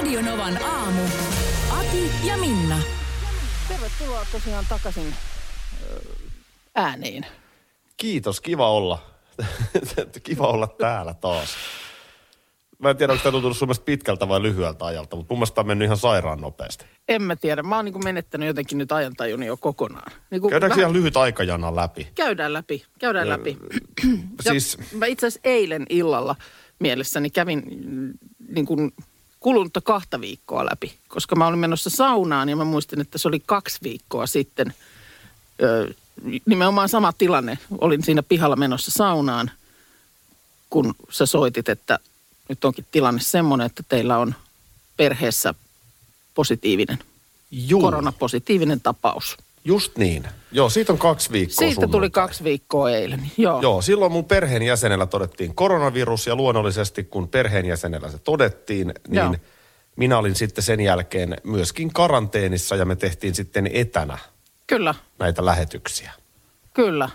Radionovan aamu. Ati ja Minna. Tervetuloa tosiaan takaisin ääneen. Kiitos, kiva olla. kiva olla täällä taas. Mä en tiedä, onko tämä tuntunut sun mielestä pitkältä vai lyhyeltä ajalta, mutta mun mielestä tämä on mennyt ihan sairaan nopeasti. En mä tiedä. Mä oon niin menettänyt jotenkin nyt ajantajuni jo kokonaan. Niin kuin Käydäänkö vähän- ihan lyhyt aikajana läpi? Käydään läpi, käydään läpi. Ja siis- Mä itse asiassa eilen illalla mielessäni kävin mm, niin kuin kulunutta kahta viikkoa läpi, koska mä olin menossa saunaan ja mä muistin, että se oli kaksi viikkoa sitten. Ö, nimenomaan sama tilanne. Olin siinä pihalla menossa saunaan, kun sä soitit, että nyt onkin tilanne semmoinen, että teillä on perheessä positiivinen, Juu, koronapositiivinen tapaus. Just niin. Joo, siitä on kaksi viikkoa Siitä tuli sunnuntai. kaksi viikkoa eilen. Joo. Joo, silloin mun perheenjäsenellä todettiin koronavirus ja luonnollisesti kun perheenjäsenellä se todettiin, niin Joo. minä olin sitten sen jälkeen myöskin karanteenissa ja me tehtiin sitten etänä Kyllä, näitä lähetyksiä. kyllä.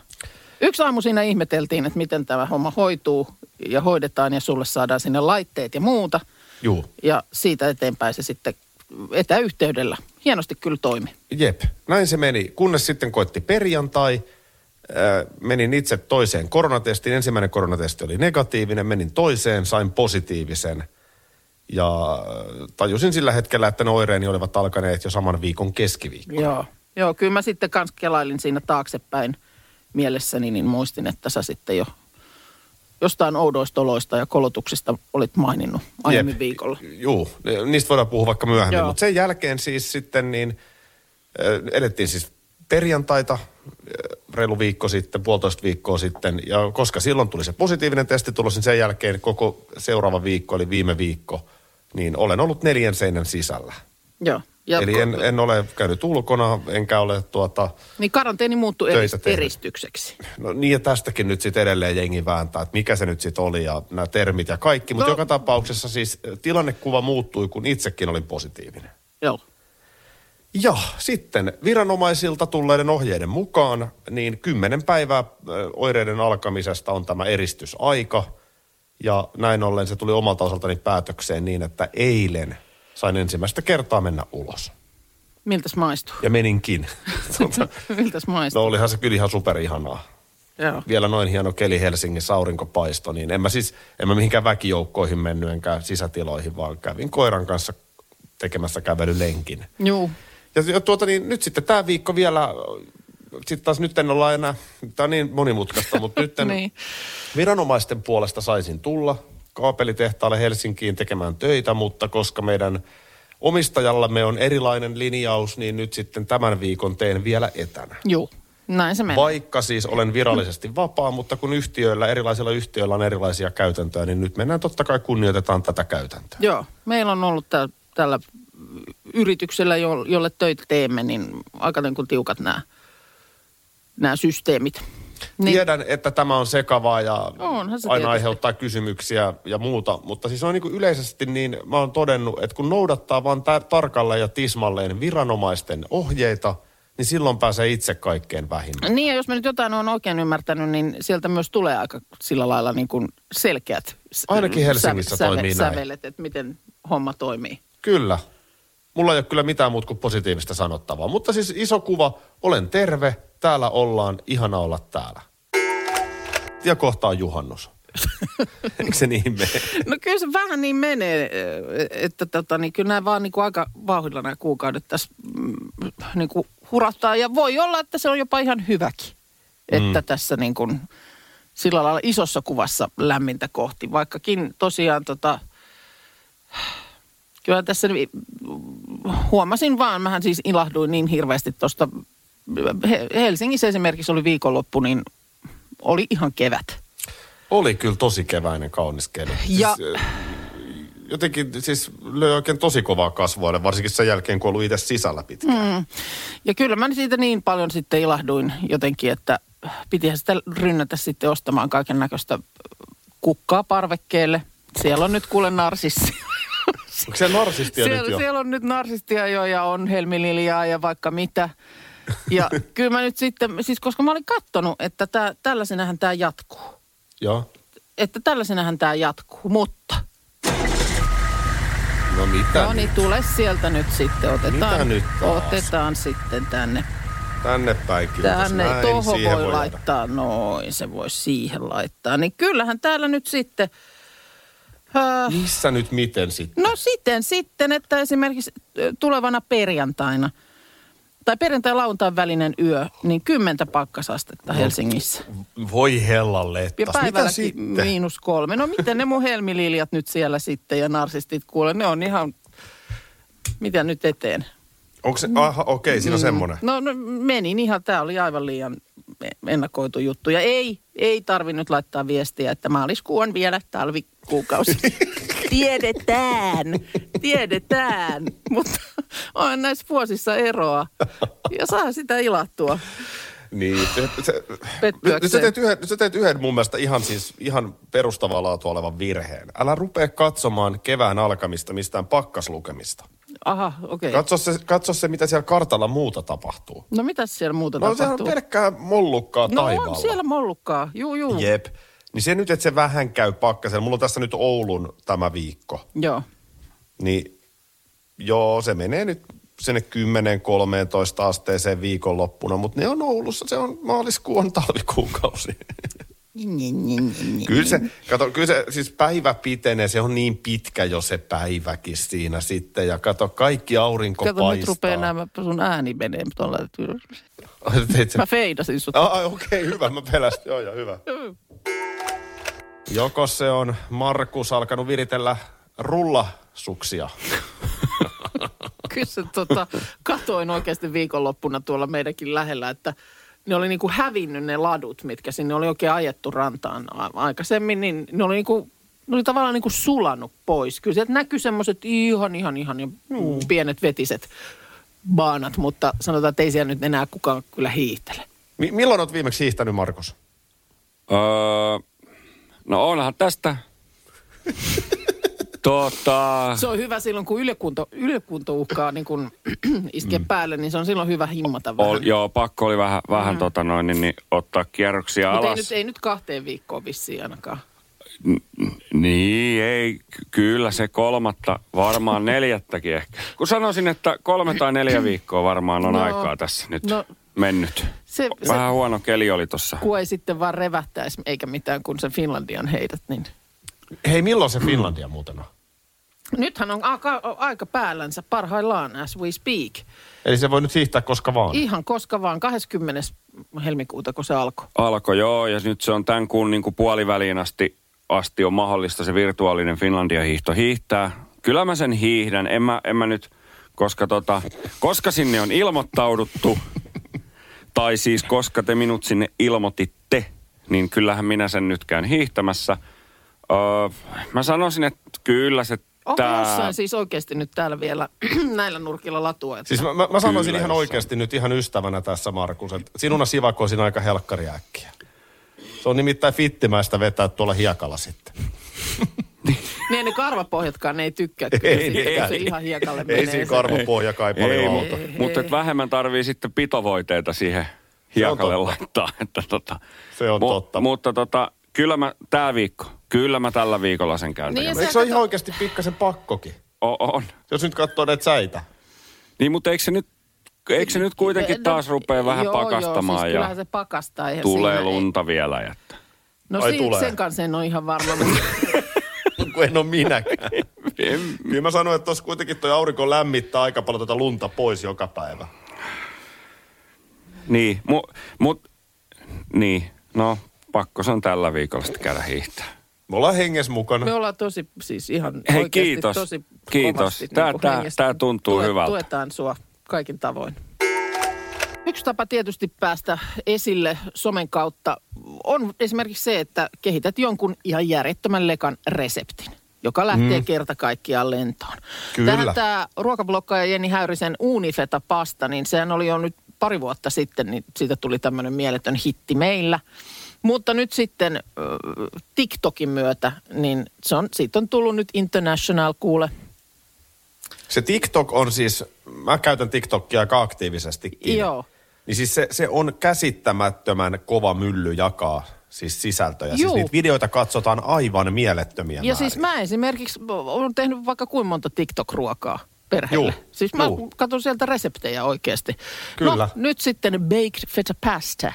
Yksi aamu siinä ihmeteltiin, että miten tämä homma hoituu ja hoidetaan ja sulle saadaan sinne laitteet ja muuta. Juu, Ja siitä eteenpäin se sitten etäyhteydellä. Hienosti kyllä toimi. Jep, näin se meni. Kunnes sitten koitti perjantai. Äh, menin itse toiseen koronatestiin. Ensimmäinen koronatesti oli negatiivinen. Menin toiseen, sain positiivisen. Ja äh, tajusin sillä hetkellä, että ne oireeni olivat alkaneet jo saman viikon keskiviikko. Joo. Joo, kyllä mä sitten kans kelailin siinä taaksepäin mielessäni, niin muistin, että sä sitten jo jostain oudoista oloista ja kolotuksista olit maininnut aiemmin Jep. viikolla. Juu, niistä voidaan puhua vaikka myöhemmin. Mutta sen jälkeen siis sitten niin, äh, elettiin siis perjantaita äh, reilu viikko sitten, puolitoista viikkoa sitten. Ja koska silloin tuli se positiivinen testitulos, niin sen jälkeen koko seuraava viikko, eli viime viikko, niin olen ollut neljän seinän sisällä. Joo. Ja Eli en, en ole käynyt ulkona, enkä ole tuota, Niin karanteeni muuttui eristykseksi. no niin ja tästäkin nyt sitten edelleen jengi vääntää, että mikä se nyt sitten oli ja nämä termit ja kaikki. Mutta No. joka tapauksessa siis tilannekuva muuttui, kun itsekin olin positiivinen. Joo. Ja sitten viranomaisilta tulleiden ohjeiden mukaan, niin kymmenen päivää oireiden alkamisesta on tämä eristysaika. Ja näin ollen se tuli omalta osaltani päätökseen niin, että eilen sain ensimmäistä kertaa mennä ulos. Miltäs maistuu? Ja meninkin. Tuota, Miltäs maistuu? no olihan se kyllä ihan superihanaa. Joo. Vielä noin hieno keli Helsingissä, aurinkopaisto, niin en mä siis, en mä mihinkään väkijoukkoihin mennyt enkä sisätiloihin, vaan kävin koiran kanssa tekemässä kävelylenkin. Juu. Ja, ja tuota niin, nyt sitten tämä viikko vielä, sitten taas nyt en olla enää, tämä on niin monimutkaista, mutta nyt Niin. viranomaisten puolesta saisin tulla kaapelitehtaalle Helsinkiin tekemään töitä, mutta koska meidän omistajallamme on erilainen linjaus, niin nyt sitten tämän viikon teen vielä etänä. Juu. Näin se menee. Vaikka siis olen virallisesti vapaa, mutta kun yhtiöillä, erilaisilla yhtiöillä on erilaisia käytäntöjä, niin nyt mennään totta kai kunnioitetaan tätä käytäntöä. Joo. Meillä on ollut tää, tällä yrityksellä, jo- jolle töitä teemme, niin aika niin kuin tiukat nämä, nämä systeemit. Niin. Tiedän, että tämä on sekavaa ja Onhan se aina tietysti. aiheuttaa kysymyksiä ja muuta, mutta siis on niin kuin yleisesti niin, mä oon todennut, että kun noudattaa vaan tar- tarkalleen ja tismalleen viranomaisten ohjeita, niin silloin pääsee itse kaikkein vähimmän. Niin ja jos mä nyt jotain olen oikein ymmärtänyt, niin sieltä myös tulee aika sillä lailla niin kuin selkeät Ainakin Helsingissä toimii näin. sävelet, että miten homma toimii. Kyllä. Mulla ei ole kyllä mitään muuta kuin positiivista sanottavaa. Mutta siis iso kuva, olen terve, täällä ollaan, ihana olla täällä. Ja kohta on juhannus. Eikö se niin mene? No kyllä se vähän niin menee, että tota, niin kyllä nämä vaan niin kuin aika vauhdilla nämä kuukaudet tässä mm, niin kuin hurattaa. Ja voi olla, että se on jopa ihan hyväkin, että tässä niin kuin sillä lailla isossa kuvassa lämmintä kohti. Vaikkakin tosiaan tota, kyllä tässä ni- huomasin vaan, mähän siis ilahduin niin hirveästi tuosta, He- Helsingissä esimerkiksi oli viikonloppu, niin oli ihan kevät. Oli kyllä tosi keväinen kaunis keli. Ja- Siis, jotenkin siis löi oikein tosi kovaa kasvoille, varsinkin sen jälkeen, kun ollut itse sisällä pitkään. Mm. Ja kyllä mä siitä niin paljon sitten ilahduin jotenkin, että pitihän sitä rynnätä sitten ostamaan kaiken näköistä kukkaa parvekkeelle. Siellä on nyt kuule narsissi. Onko se narsistia nyt siellä, jo? siellä on nyt narsistia jo ja on helmililjaa ja vaikka mitä. Ja kyllä mä nyt sitten, siis koska mä olin kattonut, että tää, tällaisenahan tämä jatkuu. Joo. Että tällaisenahan tämä jatkuu, mutta No mitä No niin, nyt? tule sieltä nyt sitten. Otetaan, Mitä nyt taas? otetaan sitten tänne. Tänne päin. Tänne, tuohon voi jäädä. laittaa, noin, se voi siihen laittaa. Niin kyllähän täällä nyt sitten, Missä nyt miten sitten? no siten sitten, että esimerkiksi tulevana perjantaina, tai perjantai lauantain välinen yö, niin kymmentä pakkasastetta Helsingissä. Voi hellan Ja sitten? miinus kolme. No miten ne mun helmililjat nyt siellä sitten ja narsistit kuule, ne on ihan, mitä nyt eteen? Onko se, aha, okei, siinä on semmoinen. No, no menin ihan, tämä oli aivan liian ennakoitu juttu. Ja ei, ei tarvinnut laittaa viestiä, että maaliskuu on vielä talvikuukausi. tiedetään, tiedetään, mutta on näissä vuosissa eroa. Ja saa sitä ilattua. Niin, se, se, Pettyäkseen. nyt, sä teet yhden, nyt sä teet yhden mun mielestä ihan siis ihan perustavaa laatua olevan virheen. Älä rupea katsomaan kevään alkamista mistään pakkaslukemista. Aha, okei. Katso se, katso se, mitä siellä kartalla muuta tapahtuu. No mitäs siellä muuta No sehän on tapahtuu? pelkkää mollukkaa no taivaalla. on siellä mollukkaa, juu juu. Jep. Niin se nyt, että se vähän käy pakkasella. Mulla on tässä nyt Oulun tämä viikko. Joo. Niin joo, se menee nyt sinne 10-13 asteeseen viikonloppuna, mutta ne on Oulussa, se on maaliskuu on talvikuukausi. kyllä se, kato, kyllä se siis päivä pitenee, se on niin pitkä jo se päiväkin siinä sitten. Ja kato, kaikki aurinko Kato, paistaa. nyt rupeaa nämä, sun ääni menee. Teit sen- Mä feidasin sut. Ah, okei, okay, hyvä, mä pelästyn. Joo, joo, hyvä. Joko se on Markus alkanut viritellä rullasuksia? Kyllä se, tota, katoin oikeasti viikonloppuna tuolla meidänkin lähellä, että ne oli niinku hävinnyt ne ladut, mitkä sinne oli oikein ajettu rantaan aikaisemmin, niin ne oli niinku ne oli tavallaan niinku sulanut pois. Kyllä sieltä näkyi semmoiset ihan, ihan, ihan ja pienet vetiset baanat, mutta sanotaan, että ei siellä nyt enää kukaan kyllä hiihtele. Mi- milloin olet viimeksi hiihtänyt, Markus? Öö, no onhan tästä. tota, Se on hyvä silloin, kun ylekunto, ylekunto uhkaa niin kun iskeä päälle, niin se on silloin hyvä himmata vähän. ol, joo, pakko oli vähän, vähän tota noin, niin, niin, ottaa kierroksia Mutta ei alas. nyt, ei nyt kahteen viikkoon vissiin ainakaan. Niin, ei, ky- kyllä se kolmatta, varmaan neljättäkin ehkä. Kun sanoisin, että kolme tai neljä viikkoa varmaan on No, aikaa tässä nyt no, mennyt. Se, se Vähän huono keli oli tossa. kun ei sitten vaan revähtäisi eikä mitään, kun sen Finlandian heidät, niin... Hei, milloin se Finlandia muuten on? Nythän on aika, aika päällänsä parhaillaan as we speak. Eli se voi nyt hiihtää koska vaan. Ihan koska vaan 20. helmikuuta, kun se alkoi. Alkoi joo, ja nyt se on tämän kuun niin kuin puoliväliin asti, asti on mahdollista se virtuaalinen Finlandia-hiihto hiihtää. Kyllä mä sen hiihdän, en mä, en mä nyt, koska, tota, koska sinne on ilmoittauduttu, tai siis koska te minut sinne ilmoititte, niin kyllähän minä sen nyt käyn hiihtämässä. Öö, mä sanoisin, että kyllä se Onko tää... jossain siis oikeasti nyt täällä vielä näillä nurkilla latua? Että... Siis mä, mä, mä sanoisin Kyllä ihan jossain. oikeasti nyt ihan ystävänä tässä, Markus, että sinuna sivakoisin aika helkkariäkkiä. Se on nimittäin fittimäistä vetää tuolla hiekalla sitten. Niin ne karvapohjatkaan ne ei tykkää. Ei, Kyllä ei, siitä, ei. se ihan hiekalle menee. Ei siinä karvapohja kai paljon Ei, auta. mutta, mutta et vähemmän tarvii sitten pitovoiteita siihen hiekalle totta. laittaa. Että tota, Se on totta. Mutta tota, kyllä mä, tää viikko, kyllä mä tällä viikolla sen käyn Niin, ja Eikö se ole ihan oikeasti pikkasen pakkokin? on, on. Jos nyt katsoo näitä säitä. Niin, mutta eikö se nyt, eikö se nyt kuitenkin No, taas rupea vähän joo, pakastamaan joo, siis ja se pakastaa. eihän tulee lunta vielä. Että. No Ai si- tulee. sen kanssa en ole ihan varma. Kun en ole minäkään. Kyllä mä sanoin, että tuossa kuitenkin toi aurinko lämmittää aika paljon tätä lunta pois joka päivä. Niin, mu, mut, niin, no pakko se on tällä viikolla sitten käydä hiihtää. Me ollaan henges mukana. Me ollaan tosi siis ihan Hei, oikeasti kiitos. tosi Kiitos. kovasti Tää- niinku tää- hengestä. tää tuntuu hyvältä. Tuetaan sua kaikin tavoin. Yksi tapa tietysti päästä esille somen kautta on esimerkiksi se, että kehität jonkun ihan järjettömän lekan reseptin, joka lähtee mm. kerta kaikkiaan lentoon. Kyllä. Tähän tämä ruokablokkaaja Jenni Häyrisen Unifeta-pasta, niin sehän oli jo nyt pari vuotta sitten, niin siitä tuli tämmöinen mieletön hitti meillä. Mutta nyt sitten TikTokin myötä, niin se on, siitä on tullut nyt international kuule. Se TikTok on siis, mä käytän TikTokia aika aktiivisestikin. Joo. Niin siis se, se on käsittämättömän kova mylly jakaa siis sisältöjä. Juu. Siis niitä videoita katsotaan aivan mielettömiä Ja määriä. siis mä esimerkiksi olen tehnyt vaikka kuinka monta TikTok-ruokaa perheelle. Juu, Siis mä juu. katson sieltä reseptejä oikeasti. Kyllä. No, nyt sitten baked feta pasta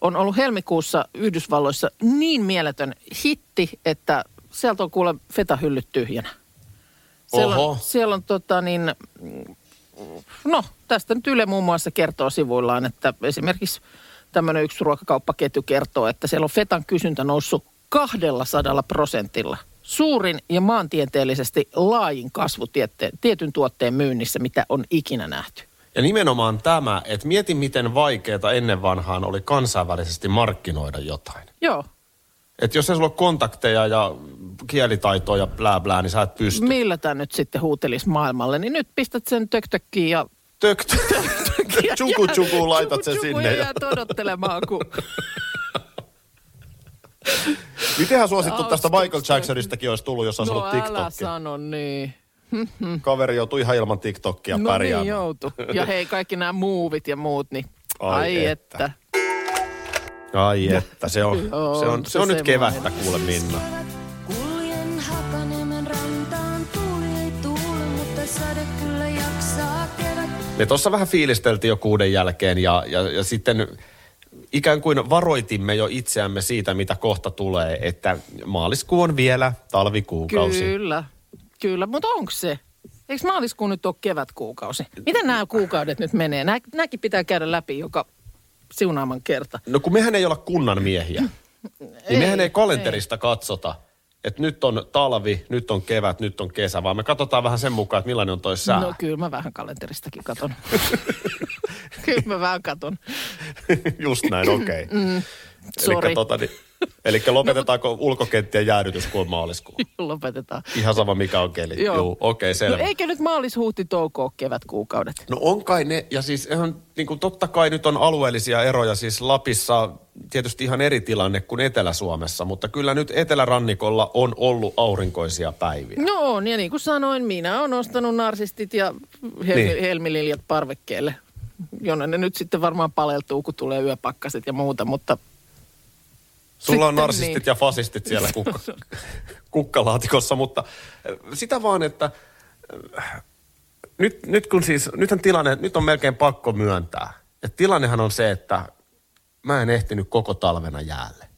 on ollut helmikuussa Yhdysvalloissa niin mieletön hitti, että sieltä on kuule feta-hyllyt tyhjänä. Siellä Oho. on, siellä on tota niin, no tästä nyt Yle muun muassa kertoo sivuillaan, että esimerkiksi tämmöinen yksi ruokakauppaketju kertoo, että siellä on fetan kysyntä noussut 200 prosentilla. Suurin ja maantieteellisesti laajin kasvu tietyn tuotteen myynnissä, mitä on ikinä nähty. Ja nimenomaan tämä, että mieti miten vaikeaa ennen vanhaan oli kansainvälisesti markkinoida jotain. Joo. Että jos ei sulla ole kontakteja ja kielitaitoa ja blää blää, niin sä et pysty. Millä tämä nyt sitten huutelisi maailmalle, niin nyt pistät sen töktökkiin ja Tök, tjuku tjuku laitat sen sinne. Ja jäät odottelemaan, kun... Mitenhän suosittu tästä. Michael Jacksonistakin olisi tullut, jos olisi No ollut älä TikTokki. sano niin. Kaveri joutui ihan ilman TikTokia no pärjäämään. niin joutu. Ja hei, kaikki nämä muuvit ja muut, niin ai, Ai että. että. Ai että, se on, Joo, se on, se se on nyt semmoinen. kevättä kuule Minna. Me tuossa vähän fiilisteltiin jo kuuden jälkeen ja, ja, ja sitten ikään kuin varoitimme jo itseämme siitä, mitä kohta tulee, että maaliskuu on vielä talvikuukausi. Kyllä, kyllä. Mutta onko se? Eikö maaliskuu nyt ole kevätkuukausi? Miten nämä kuukaudet nyt menee? Nää, nämäkin pitää käydä läpi joka siunaaman kerta. No kun mehän ei olla kunnan miehiä, niin Ei, mehän ei kalenterista katsota, että nyt on talvi, nyt on kevät, nyt on kesä, vaan me katsotaan vähän sen mukaan, että millainen on toi sää. No kyllä mä vähän kalenteristakin katon. kyllä mä vähän katon. Just näin, okei. Okay. Mm, sorry. tota, niin, eli lopetetaanko no, ulkokenttien jäädytys, kun on maaliskuu? Lopetetaan. Ihan sama mikä on keli. Joo. Joo, okei, okay, selvä. No eikö nyt maalis, huhti, touko kevätkuukaudet? No on kai ne, ja siis ihan, niin kuin totta kai nyt on alueellisia eroja, siis Lapissa tietysti ihan eri tilanne kuin Etelä-Suomessa, mutta kyllä nyt Etelärannikolla on ollut aurinkoisia päiviä. No on, ja niin kuin sanoin, minä olen ostanut narsistit ja hel- Niin. helmililjat parvekkeelle, jonne ne nyt sitten varmaan paleltuu, kun tulee yöpakkaset ja muuta, mutta Sulla on narsistit niin. ja fasistit siellä kukka, kukkalaatikossa, mutta äh, sitä vaan, että äh, nyt, nyt kun siis, nythän tilanne, nyt on melkein pakko myöntää, että tilannehan on se, että mä en ehtinyt koko talvena jäälle.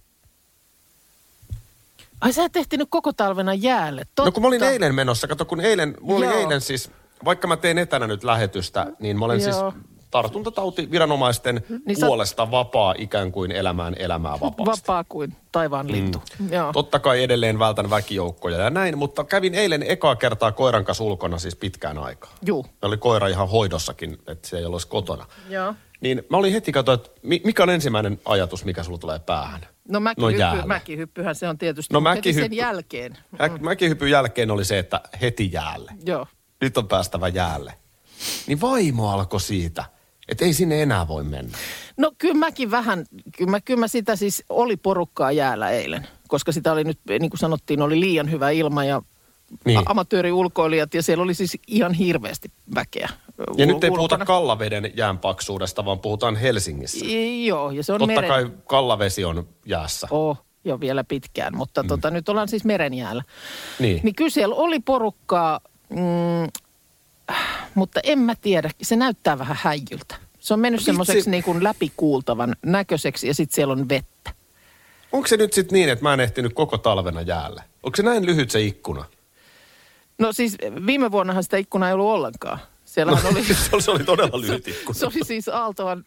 ai sä et ehtinyt koko talvena jäälle, totta. No kun mä olin eilen menossa, kato kun eilen, mulla oli Joo. eilen siis, vaikka mä teen etänä nyt lähetystä, niin mä olen siis Joo. tartuntatauti viranomaisten Niin niin sä- puolesta vapaa ikään kuin elämään elämää vapaasti. Vapaa kuin taivaan lintu. Mm. Joo. Totta kai edelleen vältän väkijoukkoja ja näin, mutta kävin eilen ekaa kertaa koiran kanssa ulkona siis pitkään aikaa. Juu. Me oli koira ihan hoidossakin, että se ei olisi kotona. Joo. Niin mä olin heti katsoa, että mi- mikä on ensimmäinen ajatus, mikä sulla tulee päähän? No mäkihyppy, jäällä. mäkihyppyhän se on tietysti No no, heti sen mäkihyppy- jälkeen. Ä- Mäkihypyn jälkeen oli se, että heti jäälle. Joo. Nyt on päästävä jäälle. Niin vaimo alkoi siitä, että ei sinne enää voi mennä. No kyllä mäkin vähän, kyllä mä, kyllä mä sitä siis oli porukkaa jäällä eilen, koska sitä oli nyt, niin kuin sanottiin, oli liian hyvä ilma ja Niin. amatööriulkoilijat ja siellä oli siis ihan hirveästi väkeä. Ja ul- nyt ei puhuta ulkona. Kallaveden jään paksuudesta, vaan puhutaan Helsingissä. I- Joo, ja se on Totta meren... kai Kallavesi on jäässä. Oh, jo vielä pitkään, mutta mm. tota, nyt ollaan siis merenjäällä. Niin. Niin kyllä siellä oli porukkaa, mm, mutta en mä tiedä, se näyttää vähän häijyltä. Se on mennyt semmoiseksi niin kuin läpikuultavan näköiseksi ja sitten siellä on vettä. Onko se nyt sitten niin, että mä en ehtinyt koko talvena jäälle? Onko se näin lyhyt se ikkuna? No siis viime vuonnahan sitä ikkunaa ei ollut ollenkaan. Siellähän oli, se oli- se oli todella lyhyt ikkuna. se oli siis Aaltoan,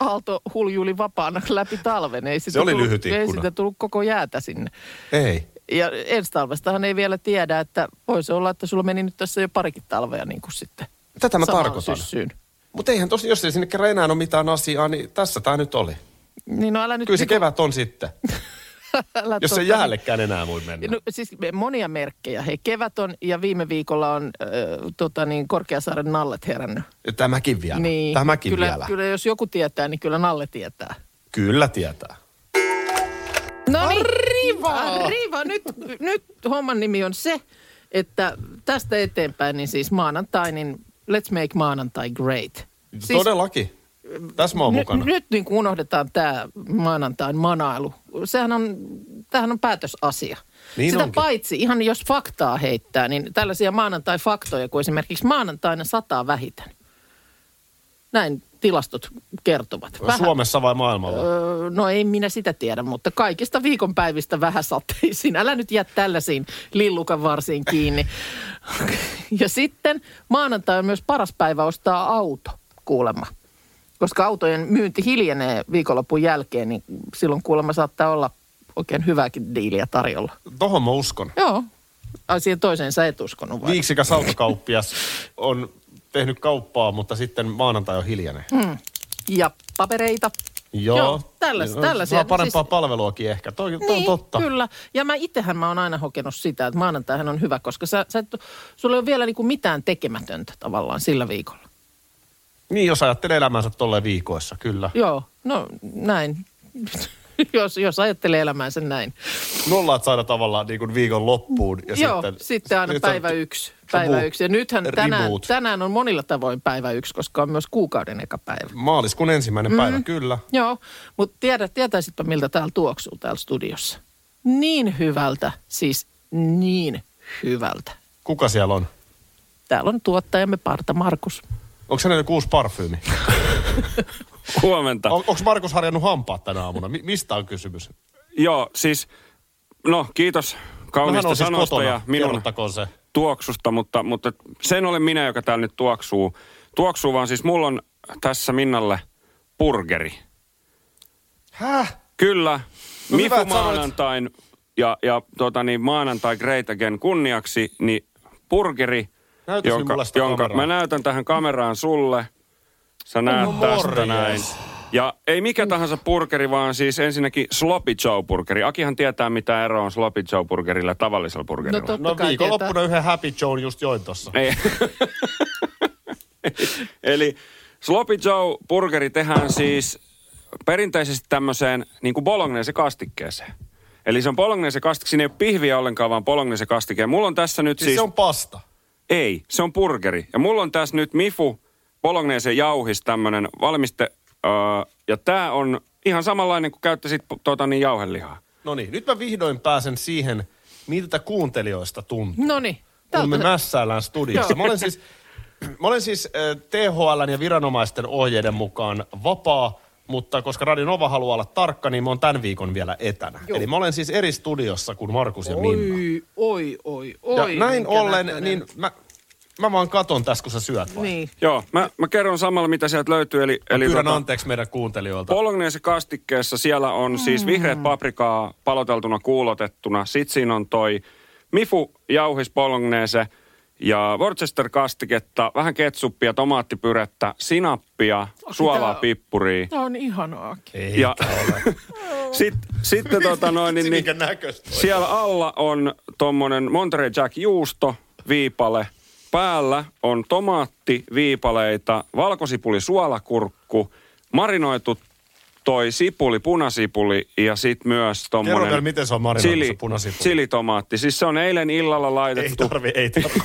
Aalto huljuli vapaana läpi talven. Ei sitä Se oli tullut, lyhyt Ei ikkuna. sitä tullut koko jäätä sinne. Ei. Ja ensi talvestahan ei vielä tiedä, että voisi olla, että sulla meni nyt tässä jo parikin talvea niin kuin sitten. Tätä mä tarkoitan. syssyyn. Mutta eihän tosi, jos ei sinne kerran enää ole mitään asiaa, niin tässä tämä nyt oli. Niin no älä nyt... Kyllä se niinku- kevät on sitten, älä jos tota ei niin- jäälekään enää voi mennä. No siis monia merkkejä. Hei, kevät on ja viime viikolla on äh, tota niin, Korkeasaaren nallet herännyt. Tämäkin vielä. Niin, Tämäkin kyllä, vielä. Kyllä jos joku tietää, niin kyllä nalle tietää. Kyllä tietää. No niin, Riva! Riva, nyt, nyt homman nimi on se, että tästä eteenpäin, niin siis maanantai, niin let's make maanantai great. Siis, Todellakin. Tässä mä oon Nyt, mukana. nyt niin kuin unohdetaan tämä maanantain manailu. Sehän on, tämähän on päätösasia. Niin Sitä onkin. paitsi, ihan jos faktaa heittää, niin tällaisia maanantai-faktoja, kuin esimerkiksi maanantaina sataa vähiten. Näin tilastot kertovat. Suomessa vai maailmalla? Öö, no ei minä sitä tiedä, mutta kaikista viikonpäivistä vähän sateisiin. Älä nyt jää tällaisiin lillukan varsiin kiinni. Ja sitten maanantai on myös paras päivä ostaa auto, kuulemma. Koska autojen myynti hiljenee viikonlopun jälkeen, niin silloin kuulemma saattaa olla oikein hyvääkin diiliä tarjolla. Tohon mä uskon. Joo. Ai siihen toiseen sä et uskonut vai? Viiksikäs autokauppias on tehnyt kauppaa, mutta sitten maanantai on hiljainen. Mm. Ja papereita. Joo. Joo, tällais- No, tällaisia. Saa parempaa Siis- palveluakin ehkä. Toi, toi on Niin, totta. kyllä. Ja mä itsehän mä oon aina hokenut sitä, että maanantaihan on hyvä, koska sä, sä et, sulla ei ole vielä niinku mitään tekemätöntä tavallaan sillä viikolla. Niin, jos ajattelee elämänsä tolleen viikoissa, kyllä. Joo, no näin. jos, jos ajattelee elämäänsä näin. Nollaat saada tavallaan niin kuin viikon loppuun. Ja Joo, sitten, sitten aina on päivä yksi. Päivä yksi. Ja nythän tänään, reboot. tänään on monilla tavoin päivä yksi, koska on myös kuukauden eka päivä. Maaliskuun ensimmäinen päivä, kyllä. Joo, mutta tiedä, tietäisitpä miltä täällä tuoksuu täällä studiossa. Niin hyvältä, siis niin hyvältä. Kuka siellä on? Täällä on tuottajamme Parta Markus. Onko hänellä joku uusi parfyymi? Huomenta. On, onko Markus harjannut hampaat tänä aamuna? Mi- mistä on kysymys? Joo, siis, no kiitos No, hän kauniista on siis sanoista kotona, ja minun se. tuoksusta, mutta, mutta sen olen minä, joka täällä nyt tuoksuu. Tuoksuu, vaan siis mulla on tässä Minnalle burgeri. Häh? Kyllä, No no, hyvä, Mifu sanoit. maanantain ja, ja tota niin, maanantai Great Again kunniaksi, niin burgeri, jonka, jonka kameraan. mä näytän tähän kameraan sulle. Sä näet No tästä morjes. näin. Ja ei mikä tahansa burgeri, vaan siis ensinnäkin Sloppy Joe burgeri. Akihan tietää, mitä ero on Sloppy Joe burgerilla ja tavallisella burgerilla. No totta No viikonloppuna yhden Happy Joe just join tossa. Ei. Eli Sloppy Joe burgeri tehdään siis perinteisesti tämmöiseen niin kuin bolognese kastikkeeseen. Eli se on bolognese kastike, siinä ei ole pihviä ollenkaan, vaan bolognese kastike. Ja mulla on tässä nyt Siis, siis... se on pasta. Ei, se on burgeri. Ja mulla on tässä nyt Mifu bolognese jauhis tämmönen valmiste. Öö, ja tää on ihan samanlainen kuin käyttäisit tuota niin jauhelihaa. No niin, nyt mä vihdoin pääsen siihen, miltä kuuntelijoista tuntuu. No niin. kun me mässäillään studiossa. Mä olen siis, mä olen siis äh, THL ja viranomaisten ohjeiden mukaan vapaa, mutta koska Radio Nova haluaa olla tarkka, niin mä oon tämän viikon vielä etänä. Joo. Eli mä olen siis eri studiossa kuin Markus ja Minna. Oi, oi, oi, Ja oi. näin ollen, näköinen. niin mä, mä vaan katon tässä, kun sä syöt vai? Niin. Joo, mä, mä kerron samalla, mitä sieltä löytyy. Eli, Mä eli pyydän tota- anteeksi meidän kuuntelijoilta. Bolognese kastikkeessa siellä on siis vihreät paprikaa paloteltuna kuulotettuna. Sitten siinä on toi Mifu jauhis bolognese ja Worcester kastiketta, vähän ketsuppia, tomaattipyrettä, sinappia, suolaa, tää- pippuria. Tämä on ihanaakin. Ei Ja sitten sit, tota noin, niin, niin, siellä alla on tommonen Monterey Jack juusto, viipale. Päällä on tomaatti, viipaleita, valkosipuli, suolakurkku, marinoitu toi sipuli, punasipuli ja sitten myös tommonen... Kerro vielä, miten se on marinoitu, se chili, punasipuli. Chilitomaatti. Siis se on eilen illalla Ei laitettu. tarvi, ei tarvi.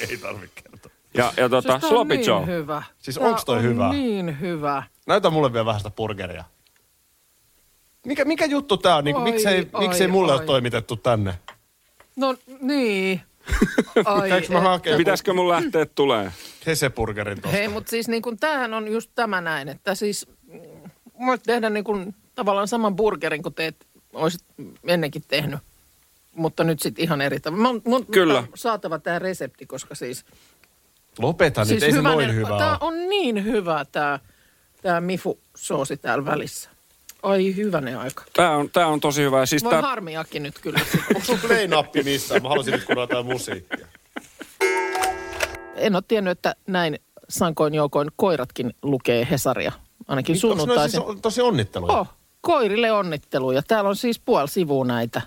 ei tarvi kertoa. Ja, ja tota, Siis on sloppy niin joe. hyvä. Siis onks toi on hyvä? niin hyvä. Näytä mulle vielä vähän sitä burgeria. Mikä, mikä juttu tää on? Niin, Oi, miksei, oi, miksei mulle oi. ole toimitettu tänne? No niin. Ai, Käykö mä hakea Pitäisikö mun lähteä tulee? Heseburgerin tosta? Hei, mutta siis niin kuin, tämähän on just tämä näin, että siis mm, voit tehdä niin kuin, tavallaan saman burgerin, kun teet, olisit ennenkin tehnyt. Mutta nyt sitten ihan eri tavalla. Mun, mun Kyllä. on saatava tämä resepti, koska siis... Lopeta nyt, siis ei se noin hyvä Tämä on niin hyvä tämä tää mifu-soosi täällä välissä. Ai hyvänen aika. Tää on, tää on tosi hyvä. Siis Voi tää, harmiakin nyt kyllä. Onko sun play-nappi missään? Mä haluaisin nyt kuunnella musiikkia. en ole tiennyt, että näin sankoin joukoin koiratkin lukee Hesaria. Ainakin Onko ne sunnuntaisin. siis on- tosi onnitteluja? Oh, koirille onnitteluja. Täällä on siis puoli sivua näitä.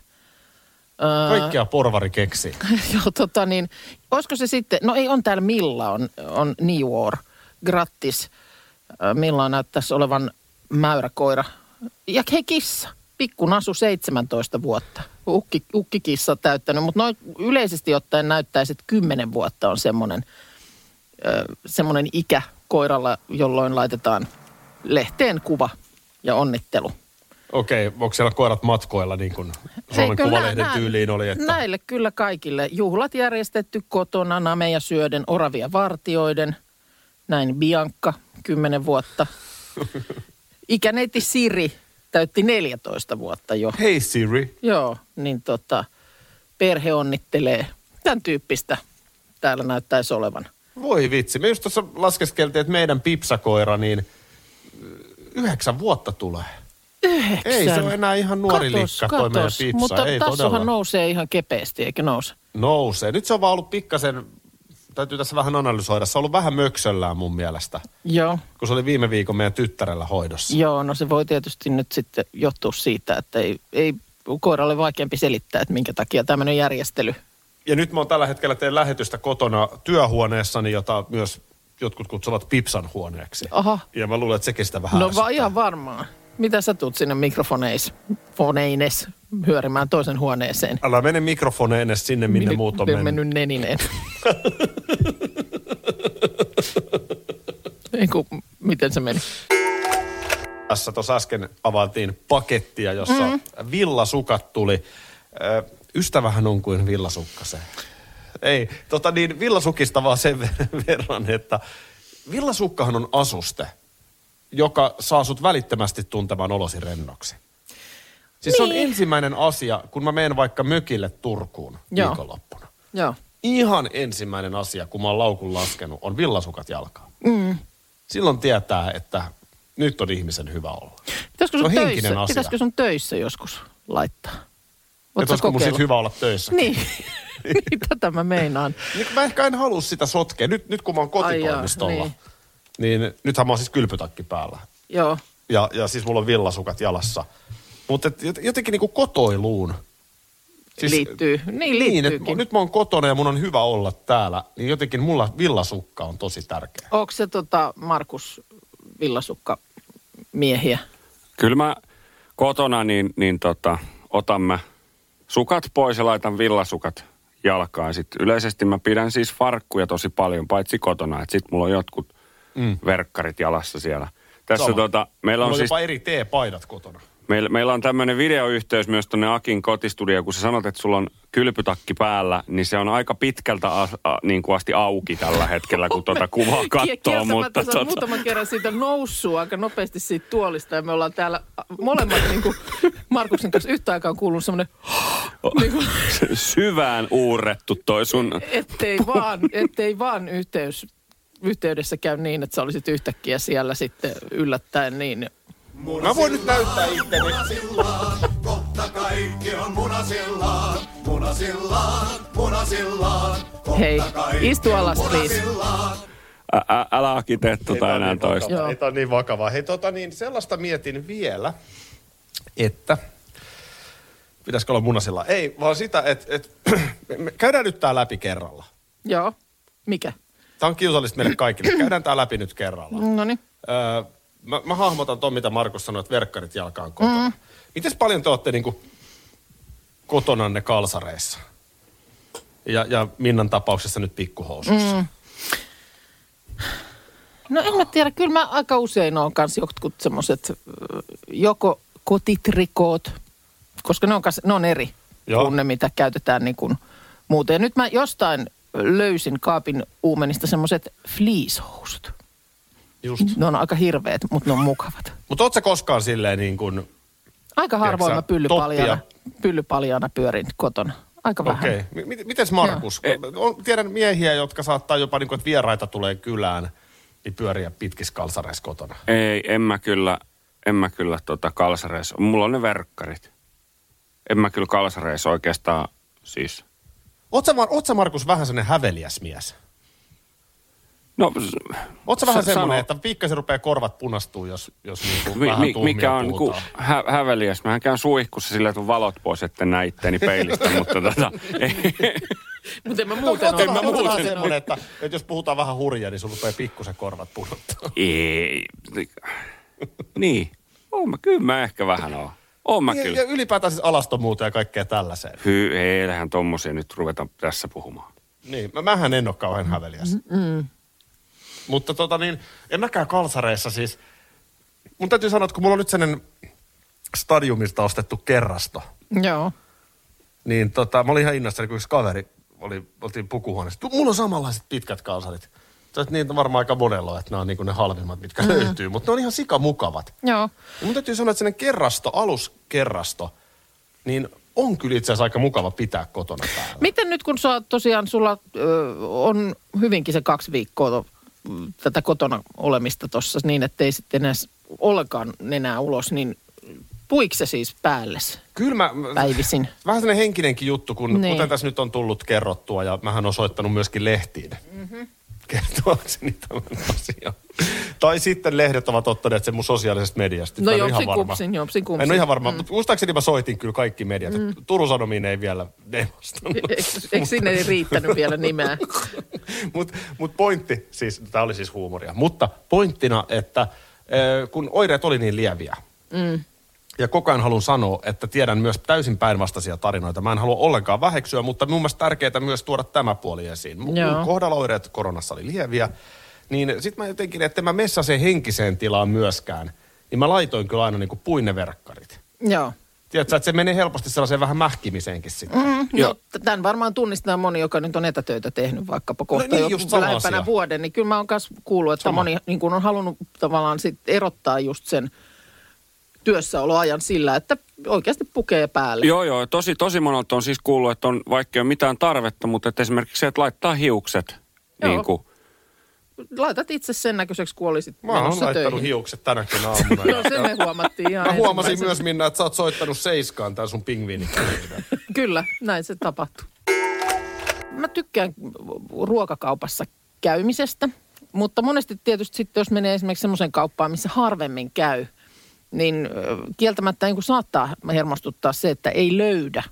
Öö, Kaikkea porvari keksi. joo, tota niin, olisiko se sitten, no ei on täällä Milla, on, on New War, grattis. Öö, Milla näyttäisi olevan mäyräkoira. Ja hei kissa, pikku Nasu 17 vuotta. Ukki, ukkikissa täyttänyt, mutta noin yleisesti ottaen näyttäisi, että 10 vuotta on semmoinen, semmoinen ikä, koiralla, jolloin laitetaan lehteen kuva ja onnittelu. Okei, onko siellä koirat matkoilla niin kuin Suomen Eikö Kuvalehden nä- tyyliin oli? Että... Näille kyllä kaikille. Juhlat järjestetty kotona, nameja syöden, oravia vartioiden. Näin Bianca, 10 vuotta. Ikäneiti Siri täytti 14 vuotta jo. Hei Siri. Joo, niin tota, perhe onnittelee. Tämän tyyppistä täällä näyttäisi olevan. Voi vitsi. Me just tuossa laskeskeltiin, että meidän pipsakoira niin yhdeksän vuotta tulee. Yhdeksän. Ei se ole enää ihan nuori Katos, likka toi meidän katos. pipsa. Mutta Ei todella. nousee ihan kepeästi, eikö nouse? Nousee. Nyt se on vaan ollut pikkasen, täytyy tässä vähän analysoida, se on ollut vähän möksöllään mun mielestä, Joo. kun se oli viime viikon meidän tyttärellä hoidossa. Joo, no se voi tietysti nyt sitten johtua siitä, että ei, ei koiralle vaikeampi selittää, että minkä takia tämmöinen järjestely. Ja nyt mä oon tällä hetkellä teen lähetystä kotona työhuoneessani, jota myös jotkut kutsuvat pipsan huoneeksi. Aha. Ja mä luulen, että se kestää vähän No vaan ihan varmaan. Mitä sä tuut sinne mikrofoneis, foneines, hyörimään toisen huoneeseen? Älä mene mikrofoneen edes sinne, minne muut on mennyt. mennyt nenineen. Ei kun, miten se meni? Tässä tuossa äsken availtiin pakettia, jossa mm. villasukat tuli. Ö, Ystävähän on kuin villasukka se. Ei, tota niin, villasukista vaan sen ver- verran, että villasukkahan on asuste, joka saa sut välittömästi tuntemaan olosi rennoksi. Siis se on Niin. ensimmäinen asia, kun mä menen vaikka mökille Turkuun Joo. viikonloppuna. Joo. Ihan ensimmäinen asia, kun mä oon laukun laskenut, on villasukat jalkaan. Mm. Silloin tietää, että nyt on ihmisen hyvä olla. Pitäisikö Se sun, on henkinen töissä, asia. pitäisikö sun töissä joskus laittaa? Että olisiko mun sit hyvä olla töissä. Niin. niin, tätä mä meinaan. Niin mä ehkä en halua sitä sotkea. Nyt, nyt kun mä oon kotitoimistolla, Ai jaa, niin. Niin nythän mä oon siis kylpytakki päällä. Joo. Ja, ja siis mulla on villasukat jalassa. Mutta jotenkin niinku kotoiluun. liittyy. Niin Niin, että nyt mä oon kotona ja mun on hyvä olla täällä. Niin jotenkin mulla villasukka on tosi tärkeä. Onko se tota Markus Villasukka miehiä? Kyllä mä kotona niin, niin tota, otan mä sukat pois ja laitan villasukat jalkaan. Sitten yleisesti mä pidän siis farkkuja tosi paljon, paitsi kotona. Sitten mulla on jotkut mm. verkkarit jalassa siellä. Tässä Sama. tota, meillä on on siis jopa eri T-paidat kotona. Meillä, meillä on tämmöinen videoyhteys myös tuonne Akin kotistudioon, kun sä sanot, että sulla on kylpytakki päällä, niin se on aika pitkältä a, a, niin kuin asti auki tällä hetkellä, kun tuota kuvaa katsoo. Mutta sä tota, muutaman kerran siitä noussut aika nopeasti siitä tuolista ja me ollaan täällä molemmat niin kuin Markuksen kanssa yhtä aikaa kuulunut semmoinen, niin kuin, syvään uurrettu toi sun... ettei vaan, ettei vaan yhteys, yhteydessä käy niin, että sä olisit yhtäkkiä siellä sitten yllättäen niin. Mä voin nyt näyttää itteni. Kohta kaikki on munasillaan, munasillaan, munasillaan. Kohta Hei, kaikki istu alas, please. munasillaan. Ä, ä, älä Aki tee tota enää niin toista. vakavaa. Joo. Ei tää on niin vakavaa. Hei tota niin, sellaista mietin vielä, että... Pitäisikö olla munasilla? Ei, vaan sitä, että, että me käydään nyt tää läpi kerralla. Joo, mikä? Tämä on kiusallista meille kaikille. Käydään tää läpi nyt kerralla. No niin. Öö, mä, mä hahmotan ton, mitä Markus sanoi, että verkkarit jalkaan kotona. Mm. Miten paljon te olette niinku kotonanne kalsareissa? Ja, ja Minnan tapauksessa nyt pikkuhousuissa. Mm. No en mä tiedä, kyllä mä aika usein on kanssa jotkut semmoiset joko kotitrikoot, koska ne on, kas, ne on eri Joo. kuin ne, mitä käytetään niin kuin muuten. Ja nyt mä jostain löysin kaapin uumenista semmoiset fleecehousut. Just. Ne on aika hirveät, mutta ne on mukavat. Mutta ootko sä koskaan silleen niin kuin... Aika harvoin mä toppia? pyllypaljaana pyörin kotona. Aika vähän. Okei. Okay. M- mites Markus? On, tiedän miehiä, jotka saattaa jopa, niin kuin, että vieraita tulee kylään, niin pyöriä pitkissä kalsareissa kotona. Ei, en mä kyllä, en mä kyllä tota kalsareissa. Mulla on ne verkkarit. En mä kyllä kalsareissa oikeastaan siis... Oot sä, Mar- oot sä Markus vähän sellainen häveliäs mies? No, sä vähän S- semmoinen, sano. että pikkasen rupeaa korvat punastuu, jos, jos niin kuin mi, vähän mi, mikä on ku, puhutaan. hä, häveliäs? Mähän käyn suihkussa sillä, että valot pois, etten näe itteeni peilistä, mutta tota, Mutta en mä muuten ole. sä vähän muuten semmoinen, että, että jos puhutaan vähän hurjaa, niin sulla rupeaa pikkusen korvat punottaa. ei. Niin, oon mä, kyllä mä ehkä vähän oon. Oon mä Ja, kyllä. ja ylipäätään siis alastomuuteen ja kaikkea tällaiseen. Hy, eihän tommosia nyt ruveta tässä puhumaan. Niin, mä, mähän en ole kauhean häveliäs. Mm. Mutta tota niin, en mäkään kalsareissa siis. Mun täytyy sanoa, että kun mulla on nyt sellainen stadiumista ostettu kerrasto, Joo. niin tota, mä olin ihan innoissani, kun yksi kaveri oli, oltiin pukuhuoneessa. "Tu- Mulla on samanlaiset pitkät kalsarit. Oot niitä varmaan aika monella, on, että nämä on niinku ne halvimmat, mitkä mm. löytyy, mutta ne on ihan sikamukavat. Joo. Ja mun täytyy sanoa, että sellainen kerrasto, aluskerrasto, niin on kyllä itse asiassa aika mukava pitää kotona päällä. Miten nyt kun sä tosiaan, sulla ö, on hyvinkin se kaksi viikkoa tätä kotona olemista tuossa niin, että ei sitten enää ollenkaan nenää ulos, niin puiko se siis päälles Kyllä mä, päivisin? vähän sellainen henkinenkin juttu, kun Niin. niin. kuten tässä nyt on tullut kerrottua ja mähän on soittanut myöskin lehtiin. Mm-hmm. Kertoakseni tämän asian. tai sitten lehdet ovat ottaneet sen mun sosiaalisesta mediasta. No varma. kupsin, jopsin kupsin. En ole ihan varma, mm. mutta muistaakseni mä soitin kyllä kaikki mediat. Mm. Turun Sanomiin ei vielä ne vastannut. Eikö, eikö sinne ei riittänyt vielä nimeä? Mutta mut pointti, siis tämä oli siis huumoria, mutta pointtina, että äh, kun oireet oli niin lieviä, mm. Ja koko ajan haluan sanoa, että tiedän myös täysin päinvastaisia tarinoita. Mä en halua ollenkaan väheksyä, mutta mun mielestä tärkeää myös tuoda tämä puoli esiin. Mun Joo. kohdalla oireet koronassa oli lieviä, niin sitten mä jotenkin, että mä messa sen henkiseen tilaan myöskään, niin mä laitoin kyllä aina niin kuin puinneverkkarit. Joo. Tiedätkö, että se menee helposti sellaiseen vähän mähkimiseenkin sitten. Mm. No, tämän varmaan tunnistaa moni, joka nyt on etätöitä tehnyt vaikkapa kohta niin, jo lähempänä asia. vuoden. Niin kyllä mä oon myös kuullut, että Sama. moni niin kun on halunnut tavallaan sit erottaa just sen työssäoloajan sillä, että oikeasti pukee päälle. Joo, joo. Tosi, tosi monelta on siis kuullut, että on vaikka ei ole mitään tarvetta, mutta että esimerkiksi se, että laittaa hiukset Joo. niin kuin, Laitat itse sen näköiseksi, kun olisit Mä oon laittanut töihin. hiukset tänäkin aamuna. No se me huomattiin ihan Mä huomasin myös, Minna, että sä oot soittanut Seiskaan tämän sun pingviini. Kyllä, näin se tapahtuu. Mä tykkään ruokakaupassa käymisestä, mutta monesti tietysti sitten, jos menee esimerkiksi semmoisen kauppaan, missä harvemmin käy, niin kieltämättä niin kuin saattaa hermostuttaa se, että ei löydä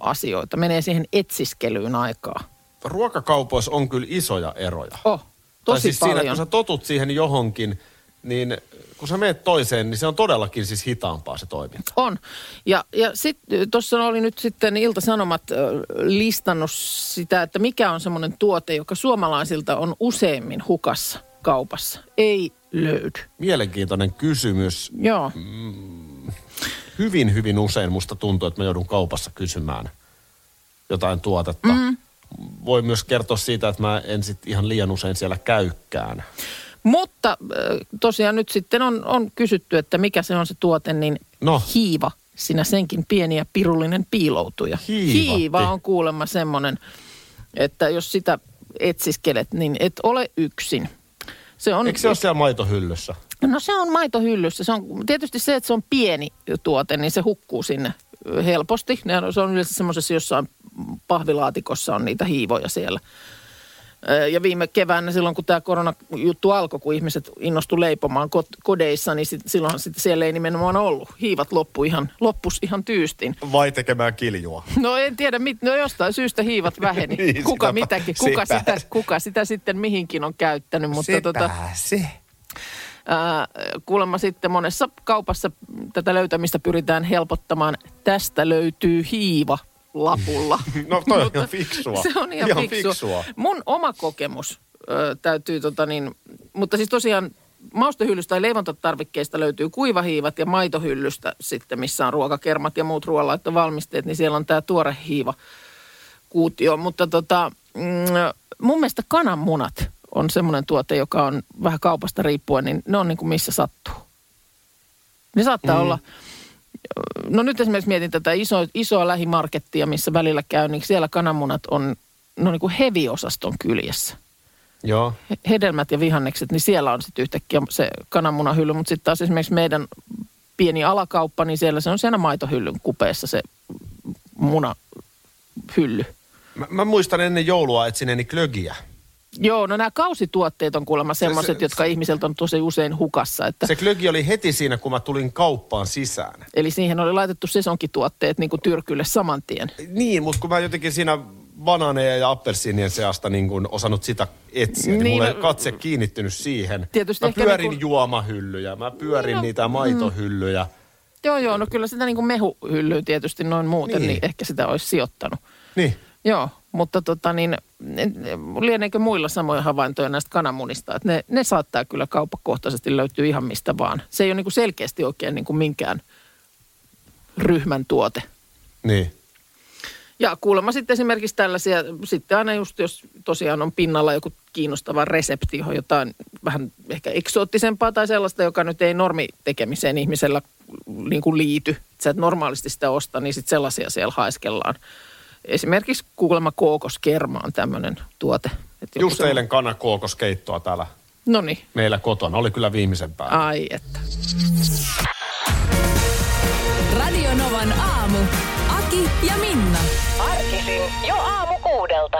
asioita. Menee siihen etsiskelyyn aikaa. Ruokakaupoissa on kyllä isoja eroja. Oh, tai tosi siis siinä, paljon. kun sä totut siihen johonkin, niin kun sä meet toiseen, niin se on todellakin siis hitaampaa se toiminta. On. Ja, ja sitten tuossa oli nyt sitten Ilta-Sanomat listannut sitä, että mikä on semmoinen tuote, joka suomalaisilta on useimmin hukassa kaupassa. Ei löydy. Mielenkiintoinen kysymys. Joo. Hyvin, hyvin usein musta tuntuu, että mä joudun kaupassa kysymään jotain tuotetta. Mm. Voi myös kertoa siitä, että mä en sit ihan liian usein siellä käykään. Mutta ö, tosiaan nyt sitten on, on kysytty, että mikä se on se tuote, niin No. hiiva. Sinä senkin pieni ja pirullinen piiloutuja. Hiivatti. Hiiva on kuulemma semmoinen, että jos sitä etsiskelet, niin et ole yksin. Se on, Eikö se ole siellä maitohyllyssä? No se on maitohyllyssä. Se on tietysti se, että se on pieni tuote, niin se hukkuu sinne helposti. Ne on, se on yleensä semmoisessa jossain pahvilaatikossa on niitä hiivoja siellä. Ja viime keväänä silloin, kun tämä koronajuttu alkoi, kun ihmiset innostu leipomaan kodeissa, niin sit, silloin sitten siellä ei nimenomaan ollut. Hiivat loppu ihan, loppus ihan tyystin. Vai tekemään kiljua? No en tiedä, mit, no jostain syystä hiivat väheni. Niin, kuka sitäpä- mitäkin, kuka sepä. sitä, kuka sitä sitten mihinkin on käyttänyt. Mutta tota, se. Ää, kuulemma sitten monessa kaupassa tätä löytämistä pyritään helpottamaan. Tästä löytyy hiiva lapulla. No toi on Mutta ihan fiksua. Se on ihan, Ihan fiksua. fiksua. Mun oma kokemus ö, täytyy tota niin, mutta siis tosiaan maustehyllystä tai leivontatarvikkeista löytyy kuivahiivat ja maitohyllystä sitten, missä on ruokakermat ja muut ruoanlaittovalmisteet, niin siellä on tämä tuore hiiva kuutio. Mutta tota, mm, mun mielestä kananmunat on semmoinen tuote, joka on vähän kaupasta riippuen, niin ne on niin kuin missä sattuu. Ne saattaa mm. olla, no nyt esimerkiksi mietin tätä iso, isoa lähimarkettia, missä välillä käy, niin siellä kananmunat on, no niin kuin heviosaston kyljessä. Joo. He- Hedelmät ja vihannekset, niin siellä on sitten yhtäkkiä se kananmunahylly, mutta sitten taas esimerkiksi meidän pieni alakauppa, niin siellä se on siinä maitohyllyn kupeessa se munahylly. Mä, mä muistan ennen joulua etsineeni klögiä. Joo, no nämä kausituotteet on kuulemma semmoiset, se- jotka ihmiseltä on tosi usein hukassa. Että, Se klögi oli heti siinä, kun mä tulin kauppaan sisään. eli siihen oli laitettu sesonkituotteet niin kuin tyrkylle saman tien. Niin, mutta kun mä jotenkin siinä banaaneja ja appelsiinien seasta niin kun osannut sitä etsiä, niin, Niin, mulla ei no- katse kiinnittynyt siihen. Tietysti mä pyörin niin kun- juomahyllyjä, mä pyörin Niin, no, niitä maitohyllyjä. Joo, joo, no kyllä sitä niin kuin mehuhyllyyn tietysti noin muuten, niin. Niin. niin ehkä sitä olisi sijoittanut. Niin. Joo, mutta tota niin, en- lieneekö muilla samoja havaintoja näistä kananmunista, että ne, ne saattaa kyllä kauppakohtaisesti löytyä ihan mistä vaan. Se ei ole niin kuin selkeästi oikein niin kuin minkään ryhmän tuote. Niin. Ja kuulemma sitten esimerkiksi tällaisia, sitten aina just jos tosiaan on pinnalla joku kiinnostava resepti, johon jotain vähän ehkä eksoottisempaa tai sellaista, joka nyt ei normitekemiseen ihmisellä niin kuin liity. Sä et normaalisti sitä osta, niin sitten sellaisia siellä haiskellaan. Esimerkiksi kuulemma kookoskerma on tämmöinen tuote. Että Just eilen kanakookoskeittoa täällä No niin, meillä kotona. Oli kyllä viimeisen päällä. ai että. Radio Novan aamu. Aki ja Minna. Arkisin jo aamu kuudelta.